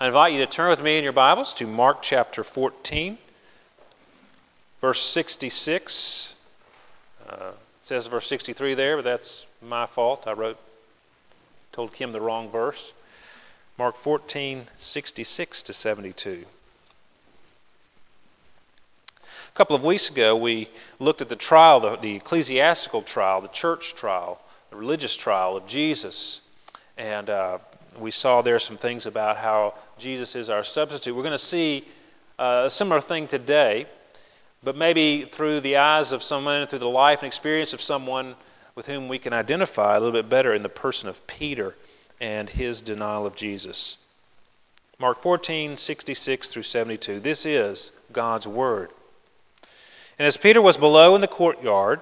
I invite you to turn with me in your Bibles to Mark chapter 14, verse 66. Uh, says verse 63 there, but that's my fault. I wrote, told Kim the wrong verse. Mark 14, 66 to 72. A couple of weeks ago, we looked at the trial, the, the ecclesiastical trial, the church trial, the religious trial of Jesus. And uh, we saw there some things about how Jesus is our substitute. We're going to see uh, a similar thing today, but maybe through the eyes of someone, through the life and experience of someone with whom we can identify a little bit better in the person of Peter and his denial of Jesus. Mark 14, 66 through 72. This is God's Word. And as Peter was below in the courtyard,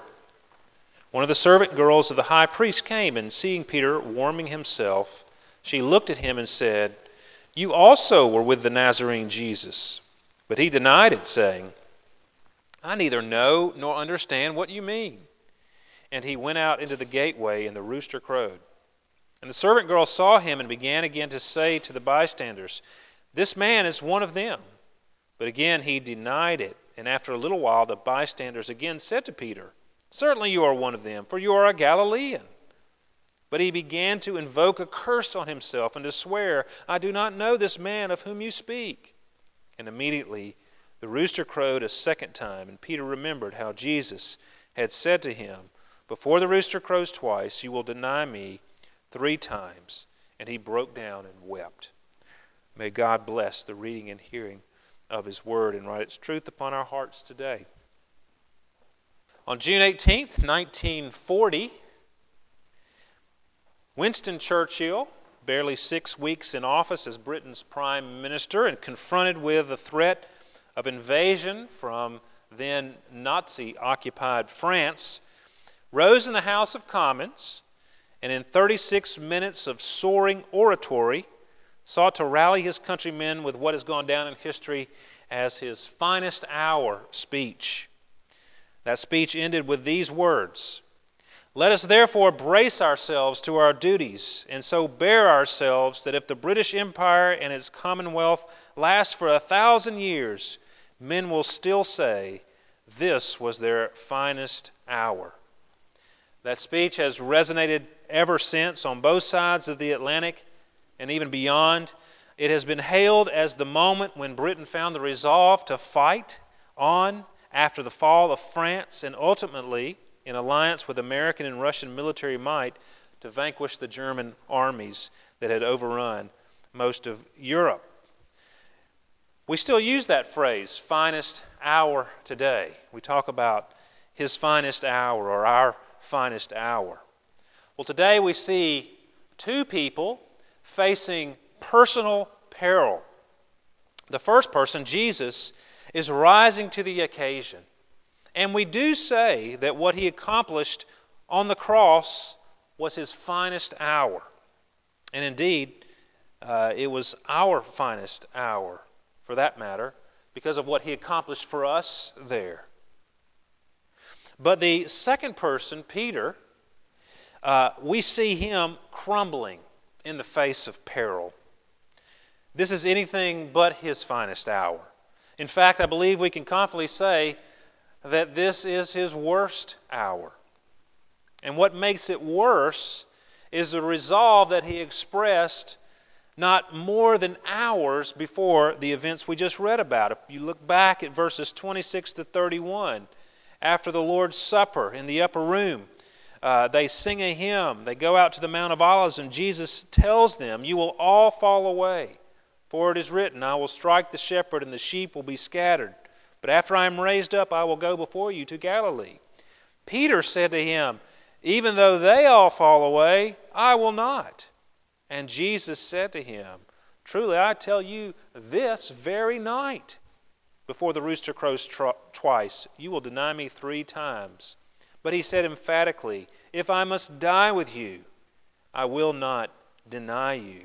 one of the servant girls of the high priest came, and seeing Peter warming himself, she looked at him and said, You also were with the Nazarene Jesus. But he denied it, saying, I neither know nor understand what you mean. And he went out into the gateway, and the rooster crowed. And the servant girl saw him and began again to say to the bystanders, This man is one of them. But again he denied it. And after a little while, the bystanders again said to Peter, Certainly you are one of them, for you are a Galilean. But he began to invoke a curse on himself and to swear, I do not know this man of whom you speak. And immediately the rooster crowed a second time, and Peter remembered how Jesus had said to him, Before the rooster crows twice, you will deny me three times. And he broke down and wept. May God bless the reading and hearing of his word and write its truth upon our hearts today. On June 18th, 1940, Winston Churchill, barely six weeks in office as Britain's prime minister, and confronted with the threat of invasion from then Nazi occupied France, rose in the House of Commons and in 36 minutes of soaring oratory sought to rally his countrymen with what has gone down in history as his finest hour speech. That speech ended with these words let us therefore brace ourselves to our duties, and so bear ourselves that if the British Empire and its Commonwealth last for a thousand years, men will still say, This was their finest hour. That speech has resonated ever since on both sides of the Atlantic and even beyond. It has been hailed as the moment when Britain found the resolve to fight on after the fall of France and ultimately in alliance with American and Russian military might to vanquish the German armies that had overrun most of Europe. We still use that phrase, finest hour today. We talk about his finest hour or our finest hour. Well, today we see two people facing personal peril. The first person, Jesus, is rising to the occasion. And we do say that what he accomplished on the cross was his finest hour. And indeed, uh, it was our finest hour, for that matter, because of what he accomplished for us there. But the second person, Peter, uh, we see him crumbling in the face of peril. This is anything but his finest hour. In fact, I believe we can confidently say that this is his worst hour. And what makes it worse is the resolve that he expressed not more than hours before the events we just read about. If you look back at verses 26 to 31, after the Lord's Supper in the upper room, uh, they sing a hymn. They go out to the Mount of Olives, and Jesus tells them, You will all fall away. For it is written, I will strike the shepherd, and the sheep will be scattered. But after I am raised up, I will go before you to Galilee. Peter said to him, Even though they all fall away, I will not. And Jesus said to him, Truly I tell you, this very night, before the rooster crows tr- twice, you will deny me three times. But he said emphatically, If I must die with you, I will not deny you.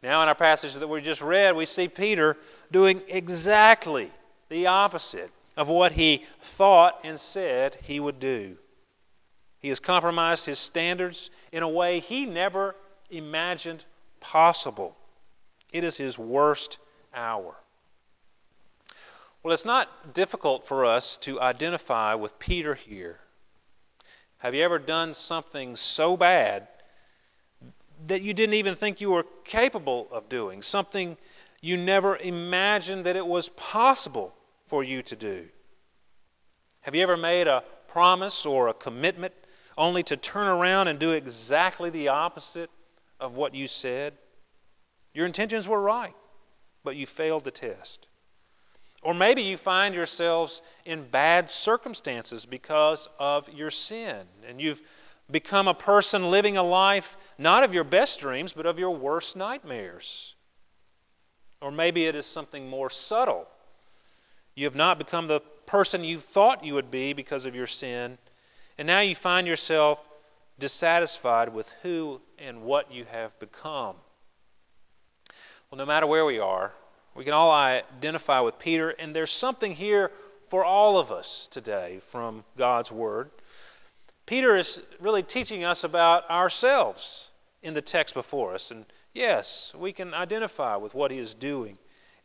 Now, in our passage that we just read, we see Peter doing exactly the opposite of what he thought and said he would do. He has compromised his standards in a way he never imagined possible. It is his worst hour. Well, it's not difficult for us to identify with Peter here. Have you ever done something so bad that you didn't even think you were capable of doing? Something you never imagined that it was possible for you to do? Have you ever made a promise or a commitment only to turn around and do exactly the opposite of what you said? Your intentions were right, but you failed the test. Or maybe you find yourselves in bad circumstances because of your sin, and you've become a person living a life not of your best dreams, but of your worst nightmares. Or maybe it is something more subtle. You have not become the person you thought you would be because of your sin, and now you find yourself dissatisfied with who and what you have become. Well, no matter where we are, we can all identify with Peter, and there's something here for all of us today from God's Word. Peter is really teaching us about ourselves in the text before us. And yes, we can identify with what he is doing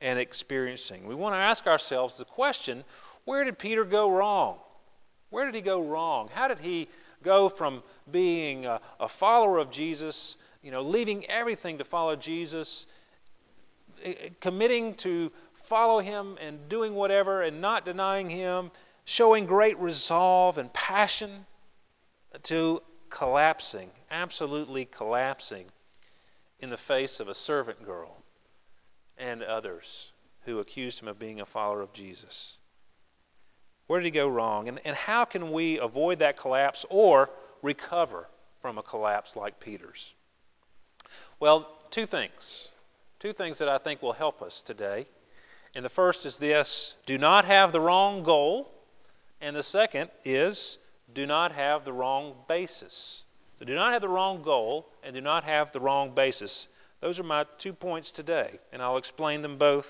and experiencing. We want to ask ourselves the question where did Peter go wrong? Where did he go wrong? How did he go from being a, a follower of Jesus, you know, leaving everything to follow Jesus, eh, eh, committing to follow him and doing whatever and not denying him, showing great resolve and passion, to collapsing, absolutely collapsing in the face of a servant girl and others who accused him of being a follower of Jesus. Where did he go wrong? And, and how can we avoid that collapse or recover from a collapse like Peter's? Well, two things. Two things that I think will help us today. And the first is this do not have the wrong goal. And the second is do not have the wrong basis. So do not have the wrong goal and do not have the wrong basis. Those are my two points today. And I'll explain them both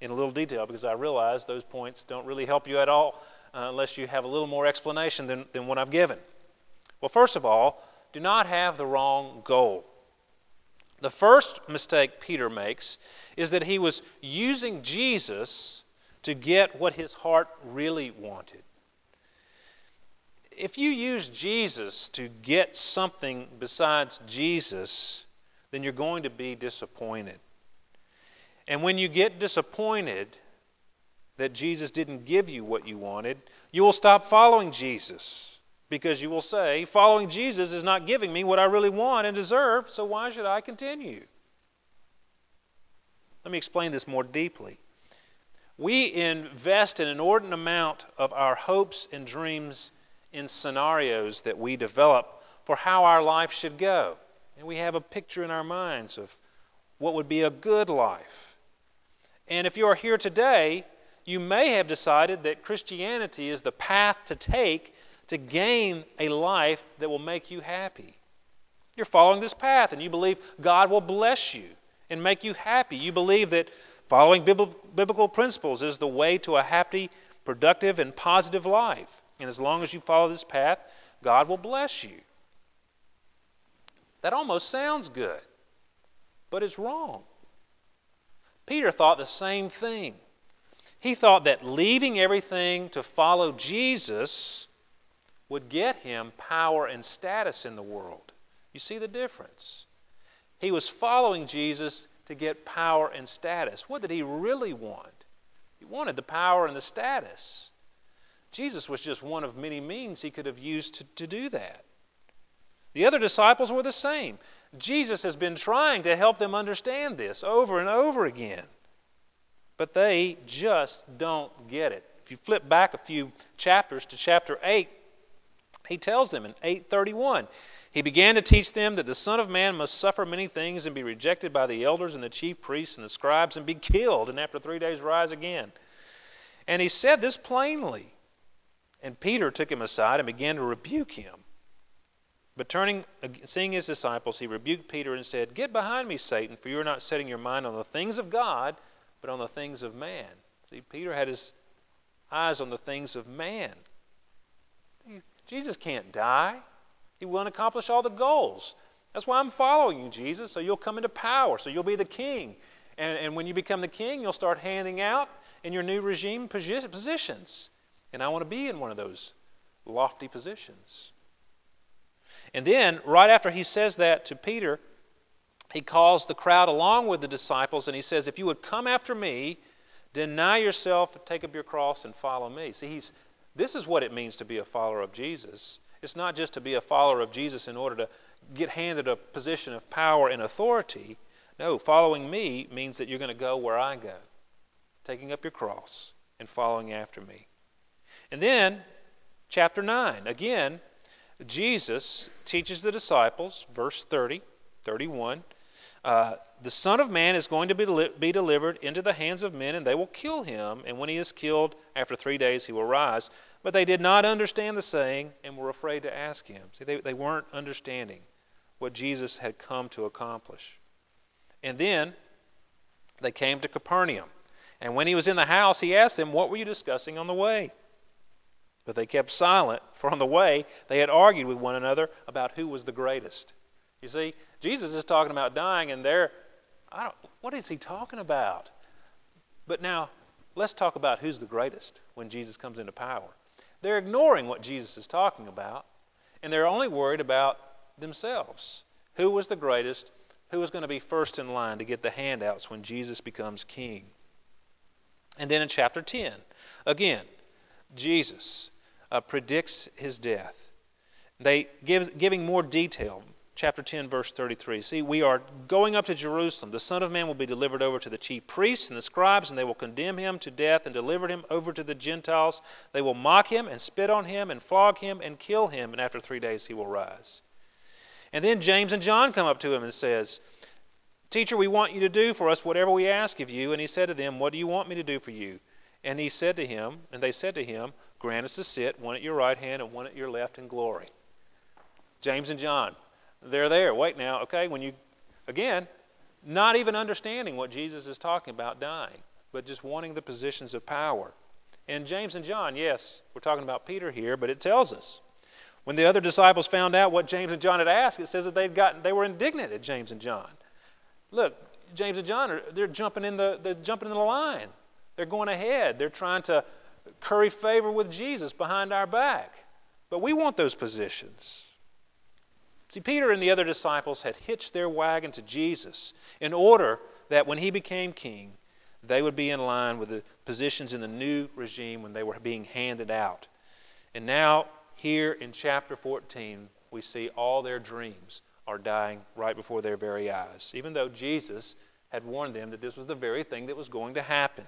in a little detail because I realize those points don't really help you at all uh, unless you have a little more explanation than, than what I've given. Well, first of all, do not have the wrong goal. The first mistake Peter makes is that he was using Jesus to get what his heart really wanted. If you use Jesus to get something besides Jesus, then you're going to be disappointed. And when you get disappointed that Jesus didn't give you what you wanted, you will stop following Jesus because you will say, following Jesus is not giving me what I really want and deserve, so why should I continue? Let me explain this more deeply. We invest an inordinate amount of our hopes and dreams in scenarios that we develop for how our life should go. And we have a picture in our minds of what would be a good life. And if you are here today, you may have decided that Christianity is the path to take to gain a life that will make you happy. You're following this path and you believe God will bless you and make you happy. You believe that following biblical principles is the way to a happy, productive, and positive life. And as long as you follow this path, God will bless you. That almost sounds good, but it's wrong. Peter thought the same thing. He thought that leaving everything to follow Jesus would get him power and status in the world. You see the difference? He was following Jesus to get power and status. What did he really want? He wanted the power and the status. Jesus was just one of many means he could have used to, to do that. The other disciples were the same. Jesus has been trying to help them understand this over and over again. But they just don't get it. If you flip back a few chapters to chapter 8, he tells them in 831 He began to teach them that the Son of Man must suffer many things and be rejected by the elders and the chief priests and the scribes and be killed and after three days rise again. And he said this plainly. And Peter took him aside and began to rebuke him. But turning, seeing his disciples, he rebuked Peter and said, Get behind me, Satan, for you are not setting your mind on the things of God, but on the things of man. See, Peter had his eyes on the things of man. Jesus can't die. He won't accomplish all the goals. That's why I'm following you, Jesus, so you'll come into power, so you'll be the king, And, and when you become the king, you'll start handing out in your new regime positions. And I want to be in one of those lofty positions. And then, right after he says that to Peter, he calls the crowd along with the disciples and he says, If you would come after me, deny yourself, take up your cross, and follow me. See, he's, this is what it means to be a follower of Jesus. It's not just to be a follower of Jesus in order to get handed a position of power and authority. No, following me means that you're going to go where I go, taking up your cross and following after me. And then, chapter 9, again, Jesus teaches the disciples, verse 30, 31. Uh, the Son of Man is going to be, deli- be delivered into the hands of men, and they will kill him. And when he is killed, after three days he will rise. But they did not understand the saying and were afraid to ask him. See, they, they weren't understanding what Jesus had come to accomplish. And then they came to Capernaum. And when he was in the house, he asked them, What were you discussing on the way? But they kept silent, for on the way they had argued with one another about who was the greatest. You see, Jesus is talking about dying, and they're, I don't, what is he talking about? But now, let's talk about who's the greatest when Jesus comes into power. They're ignoring what Jesus is talking about, and they're only worried about themselves. Who was the greatest? Who was going to be first in line to get the handouts when Jesus becomes king? And then in chapter 10, again, Jesus uh, predicts his death. They give giving more detail. Chapter 10, verse 33. See, we are going up to Jerusalem. The Son of Man will be delivered over to the chief priests and the scribes, and they will condemn him to death and deliver him over to the Gentiles. They will mock him and spit on him and flog him and kill him, and after three days he will rise. And then James and John come up to him and says, Teacher, we want you to do for us whatever we ask of you. And he said to them, What do you want me to do for you? And he said to him, and they said to him, Grant us to sit, one at your right hand and one at your left in glory. James and John, they're there. Wait now, okay? When you, again, not even understanding what Jesus is talking about dying, but just wanting the positions of power. And James and John, yes, we're talking about Peter here, but it tells us. When the other disciples found out what James and John had asked, it says that they'd gotten, they were indignant at James and John. Look, James and John are they're jumping in the they're jumping in the line. They're going ahead. They're trying to curry favor with Jesus behind our back. But we want those positions. See, Peter and the other disciples had hitched their wagon to Jesus in order that when he became king, they would be in line with the positions in the new regime when they were being handed out. And now, here in chapter 14, we see all their dreams are dying right before their very eyes, even though Jesus had warned them that this was the very thing that was going to happen.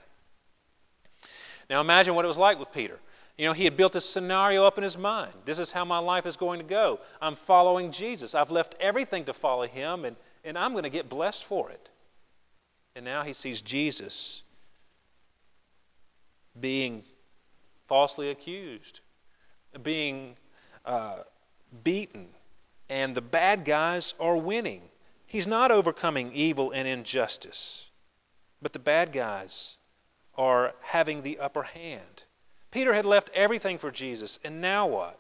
Now imagine what it was like with Peter. You know, he had built a scenario up in his mind. This is how my life is going to go. I'm following Jesus. I've left everything to follow him, and, and I'm going to get blessed for it. And now he sees Jesus being falsely accused, being uh, beaten, and the bad guys are winning. He's not overcoming evil and injustice, but the bad guys are having the upper hand. Peter had left everything for Jesus, and now what?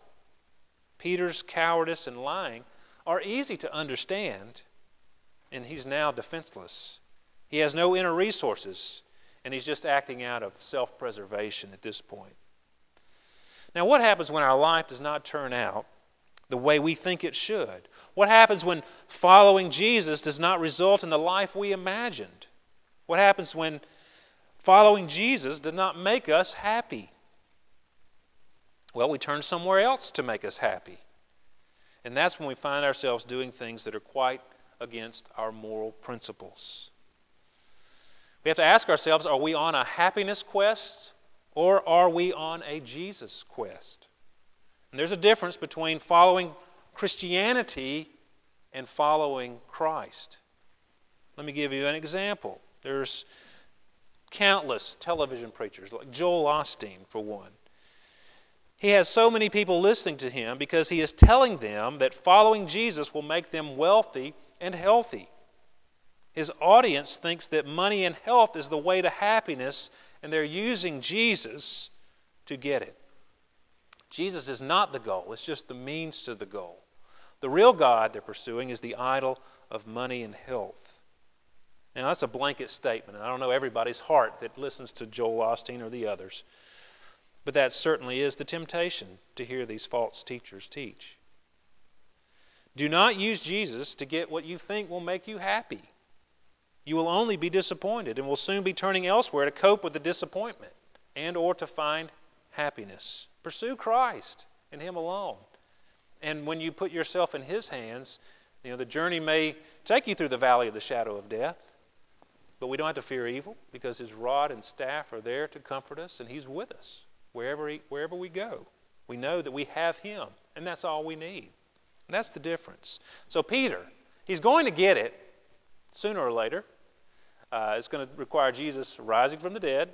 Peter's cowardice and lying are easy to understand, and he's now defenseless. He has no inner resources, and he's just acting out of self preservation at this point. Now, what happens when our life does not turn out the way we think it should? What happens when following Jesus does not result in the life we imagined? What happens when Following Jesus did not make us happy. Well, we turn somewhere else to make us happy. And that's when we find ourselves doing things that are quite against our moral principles. We have to ask ourselves are we on a happiness quest or are we on a Jesus quest? And there's a difference between following Christianity and following Christ. Let me give you an example. There's countless television preachers, like Joel Osteen, for one. He has so many people listening to him because he is telling them that following Jesus will make them wealthy and healthy. His audience thinks that money and health is the way to happiness, and they're using Jesus to get it. Jesus is not the goal, it's just the means to the goal. The real God they're pursuing is the idol of money and health. Now, that's a blanket statement, I don't know everybody's heart that listens to Joel Osteen or the others. But that certainly is the temptation to hear these false teachers teach. Do not use Jesus to get what you think will make you happy. You will only be disappointed and will soon be turning elsewhere to cope with the disappointment and or to find happiness. Pursue Christ and him alone. And when you put yourself in his hands, you know the journey may take you through the valley of the shadow of death, but we don't have to fear evil because his rod and staff are there to comfort us and he's with us wherever he, wherever we go. We know that we have him, and that's all we need. And that's the difference. So, Peter, he's going to get it sooner or later. Uh, it's going to require Jesus rising from the dead,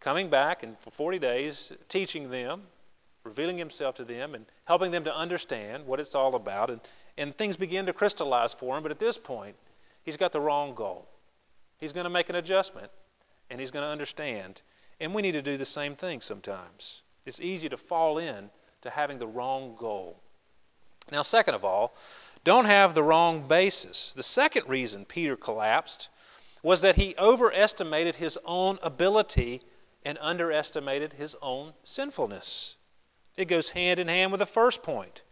coming back, and for 40 days teaching them, revealing himself to them, and helping them to understand what it's all about. And, and things begin to crystallize for him, but at this point, he's got the wrong goal. He's going to make an adjustment, and he's going to understand. And we need to do the same thing sometimes. It's easy to fall in to having the wrong goal. Now, second of all, don't have the wrong basis. The second reason Peter collapsed was that he overestimated his own ability and underestimated his own sinfulness. It goes hand in hand with the first point.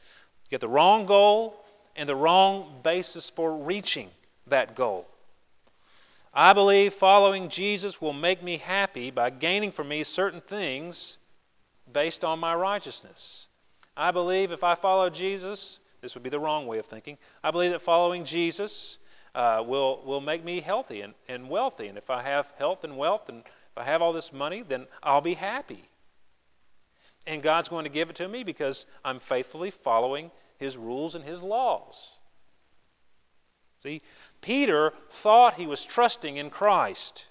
You get the wrong goal and the wrong basis for reaching that goal. I believe following Jesus will make me happy by gaining for me certain things based on my righteousness. I believe if I follow Jesus, this would be the wrong way of thinking. I believe that following Jesus uh, will, will make me healthy and, and wealthy. And if I have health and wealth and if I have all this money, then I'll be happy. And God's going to give it to me because I'm faithfully following His rules and His laws. See, Peter thought he was trusting in Christ,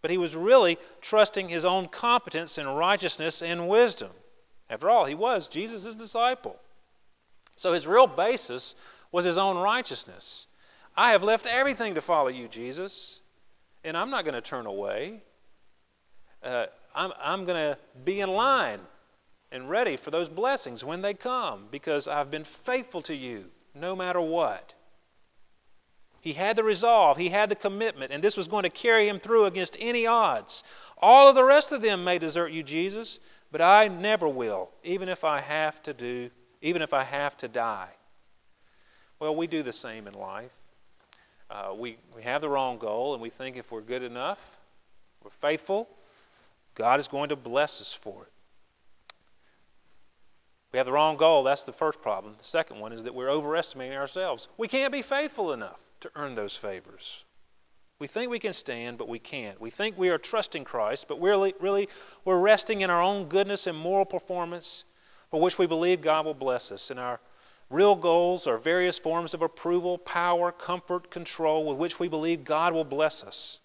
but he was really trusting his own competence and righteousness and wisdom. After all, he was Jesus' disciple. So his real basis was his own righteousness. I have left everything to follow you, Jesus, and I'm not going to turn away. Uh, I'm, I'm going to be in line and ready for those blessings when they come because I've been faithful to you no matter what. He had the resolve, he had the commitment, and this was going to carry him through against any odds. All of the rest of them may desert you, Jesus, but I never will, even if I have to do, even if I have to die. Well, we do the same in life. Uh, we, we have the wrong goal, and we think if we're good enough, we're faithful, God is going to bless us for it. We have the wrong goal. That's the first problem. The second one is that we're overestimating ourselves. We can't be faithful enough to earn those favors. We think we can stand, but we can't. We think we are trusting Christ, but really, really we're resting in our own goodness and moral performance for which we believe God will bless us. And our real goals are various forms of approval, power, comfort, control with which we believe God will bless us.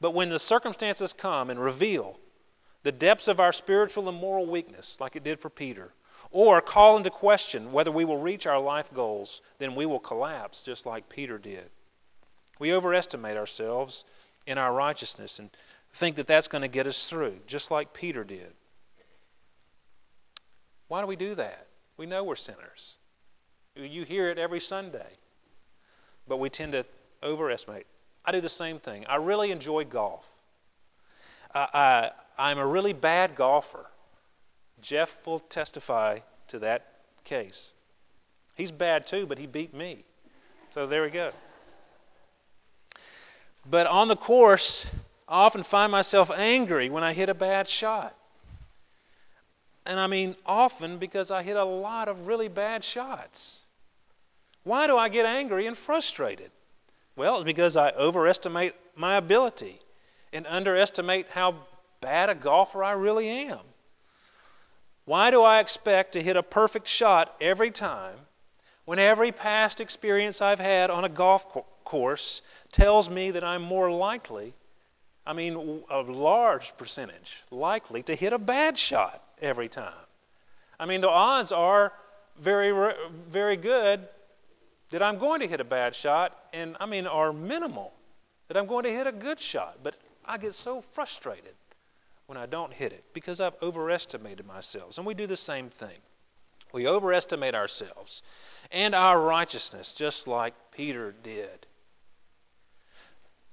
But when the circumstances come and reveal the depths of our spiritual and moral weakness, like it did for Peter, or call into question whether we will reach our life goals, then we will collapse just like Peter did. We overestimate ourselves in our righteousness and think that that's going to get us through, just like Peter did. Why do we do that? We know we're sinners. You hear it every Sunday. But we tend to overestimate. I do the same thing. I really enjoy golf. I, I, I'm a really bad golfer. Jeff will testify to that case. He's bad too, but he beat me. So there we go. But on the course, I often find myself angry when I hit a bad shot. And I mean often because I hit a lot of really bad shots. Why do I get angry and frustrated? Well, it's because I overestimate my ability and underestimate how bad a golfer I really am. Why do I expect to hit a perfect shot every time when every past experience I've had on a golf course tells me that I'm more likely, I mean, a large percentage, likely to hit a bad shot every time? I mean, the odds are very, very good that I'm going to hit a bad shot, and I mean, are minimal that I'm going to hit a good shot. But I get so frustrated when I don't hit it because I've overestimated myself. And we do the same thing. We overestimate ourselves and our righteousness, just like Peter did.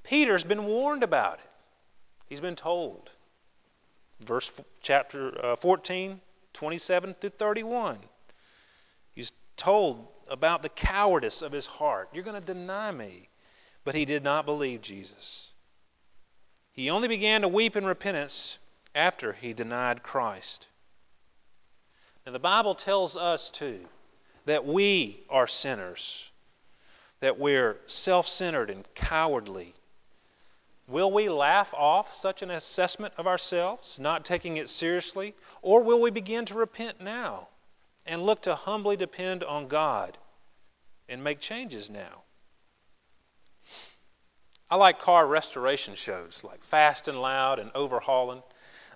Peter's been warned about it. He's been told. Verse chapter uh, 14, 27 through 31. He's told about the cowardice of his heart. You're going to deny me. But he did not believe Jesus. He only began to weep in repentance after he denied Christ. Now, the Bible tells us, too, that we are sinners, that we're self centered and cowardly. Will we laugh off such an assessment of ourselves, not taking it seriously? Or will we begin to repent now and look to humbly depend on God and make changes now? I like car restoration shows like Fast and Loud and Overhaulin'.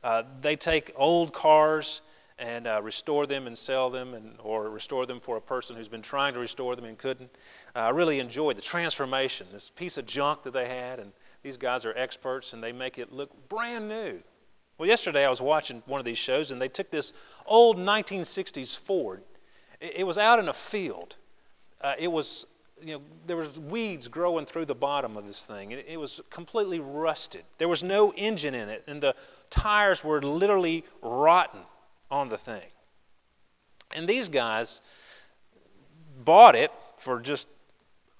Uh, they take old cars and uh, restore them and sell them, and or restore them for a person who's been trying to restore them and couldn't. Uh, I really enjoyed the transformation. This piece of junk that they had, and these guys are experts, and they make it look brand new. Well, yesterday I was watching one of these shows, and they took this old 1960s Ford. It, it was out in a field. Uh, it was you know, there was weeds growing through the bottom of this thing. It, it, was completely rusted. There was no engine in it, and the tires were literally rotten on the thing. And these guys bought it for just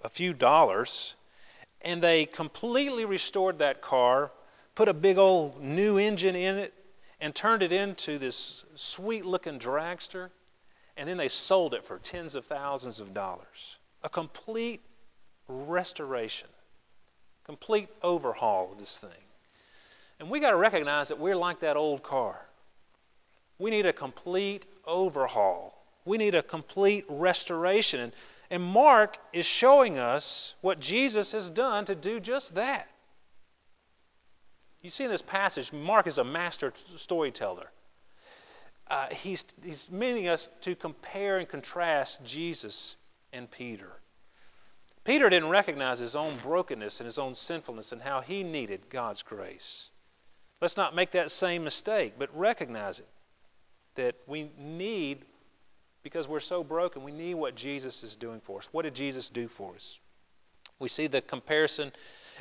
a few dollars, and they completely restored that car, put a big old new engine in it, and turned it into this sweet looking dragster, and then they sold it for tens of thousands of dollars. A complete restoration, complete overhaul of this thing. And we got to recognize that we're like that old car. We need a complete overhaul. We need a complete restoration. And, and Mark is showing us what Jesus has done to do just that. You see in this passage, Mark is a master storyteller. Uh, he's, he's meaning us to compare and contrast Jesus and Peter. Peter didn't recognize his own brokenness and his own sinfulness and how he needed God's grace. Let's not make that same mistake, but recognize it that we need, because we're so broken, we need what Jesus is doing for us. What did Jesus do for us? We see the comparison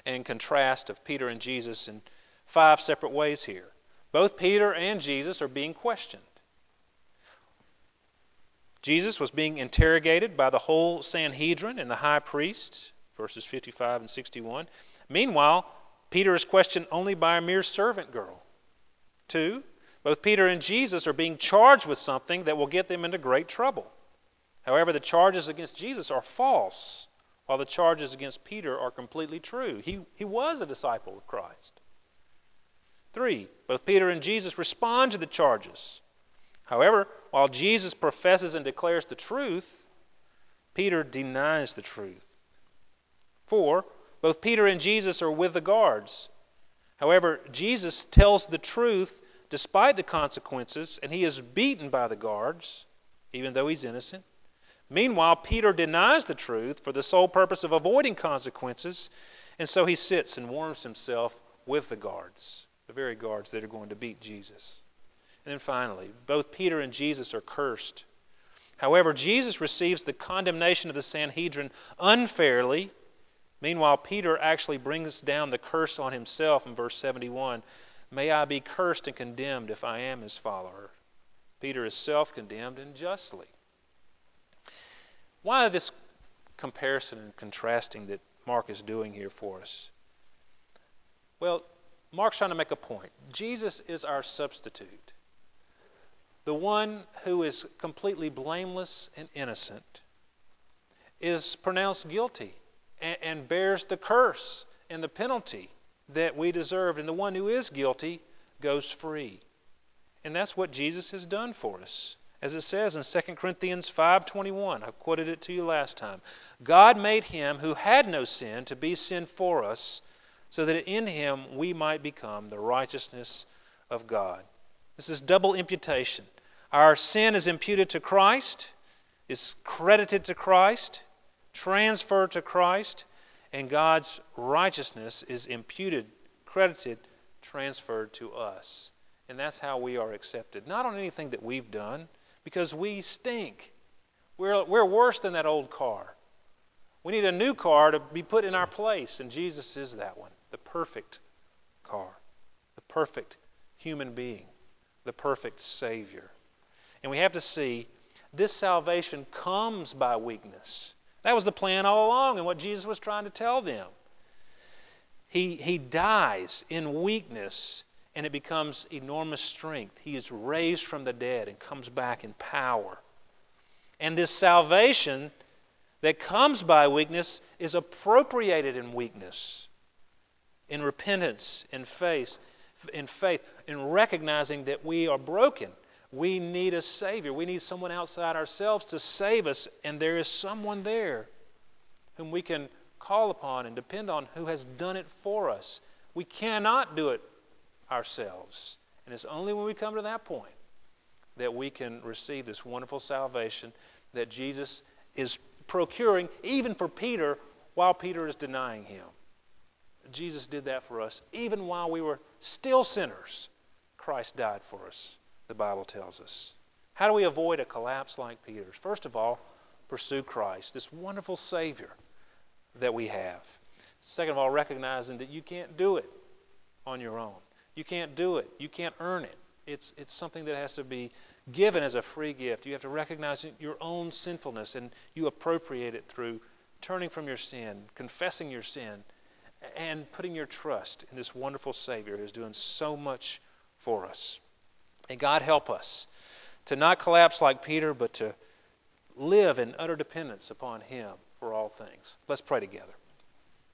and contrast of Peter and Jesus in five separate ways here. Both Peter and Jesus are being questioned. Jesus was being interrogated by the whole Sanhedrin and the high priests, verses 55 and 61. Meanwhile, Peter is questioned only by a mere servant girl. Two, both Peter and Jesus are being charged with something that will get them into great trouble. However, the charges against Jesus are false, while the charges against Peter are completely true. He, he was a disciple of Christ. Three, both Peter and Jesus respond to the charges. However, while Jesus professes and declares the truth, Peter denies the truth. Four, both Peter and Jesus are with the guards. However, Jesus tells the truth despite the consequences, and he is beaten by the guards, even though he's innocent. Meanwhile, Peter denies the truth for the sole purpose of avoiding consequences, and so he sits and warms himself with the guards, the very guards that are going to beat Jesus. And then finally, both Peter and Jesus are cursed. However, Jesus receives the condemnation of the Sanhedrin unfairly. Meanwhile, Peter actually brings down the curse on himself in verse 71 May I be cursed and condemned if I am his follower. Peter is self condemned and justly. Why this comparison and contrasting that Mark is doing here for us? Well, Mark's trying to make a point. Jesus is our substitute, the one who is completely blameless and innocent. Is pronounced guilty and, and bears the curse and the penalty that we deserved, and the one who is guilty goes free. And that's what Jesus has done for us. As it says in 2 Corinthians 5:21, I quoted it to you last time. God made him who had no sin to be sin for us, so that in him we might become the righteousness of God. This is double imputation. Our sin is imputed to Christ, is credited to Christ, transferred to Christ, and God's righteousness is imputed, credited, transferred to us. And that's how we are accepted. Not on anything that we've done, because we stink. We're, we're worse than that old car. We need a new car to be put in our place, and Jesus is that one the perfect car, the perfect human being, the perfect Savior. And we have to see this salvation comes by weakness. That was the plan all along and what Jesus was trying to tell them. He, he dies in weakness and it becomes enormous strength. He is raised from the dead and comes back in power. And this salvation that comes by weakness is appropriated in weakness, in repentance, in faith, in faith, in recognizing that we are broken. We need a Savior. We need someone outside ourselves to save us, and there is someone there whom we can call upon and depend on who has done it for us. We cannot do it ourselves. And it's only when we come to that point that we can receive this wonderful salvation that Jesus is procuring, even for Peter, while Peter is denying him. Jesus did that for us. Even while we were still sinners, Christ died for us, the Bible tells us. How do we avoid a collapse like Peter's? First of all, pursue Christ, this wonderful Savior that we have. Second of all, recognizing that you can't do it on your own. You can't do it. You can't earn it. It's, it's something that has to be given as a free gift. You have to recognize your own sinfulness and you appropriate it through turning from your sin, confessing your sin, and putting your trust in this wonderful Savior who's doing so much for us. And God help us to not collapse like Peter, but to live in utter dependence upon Him for all things. Let's pray together.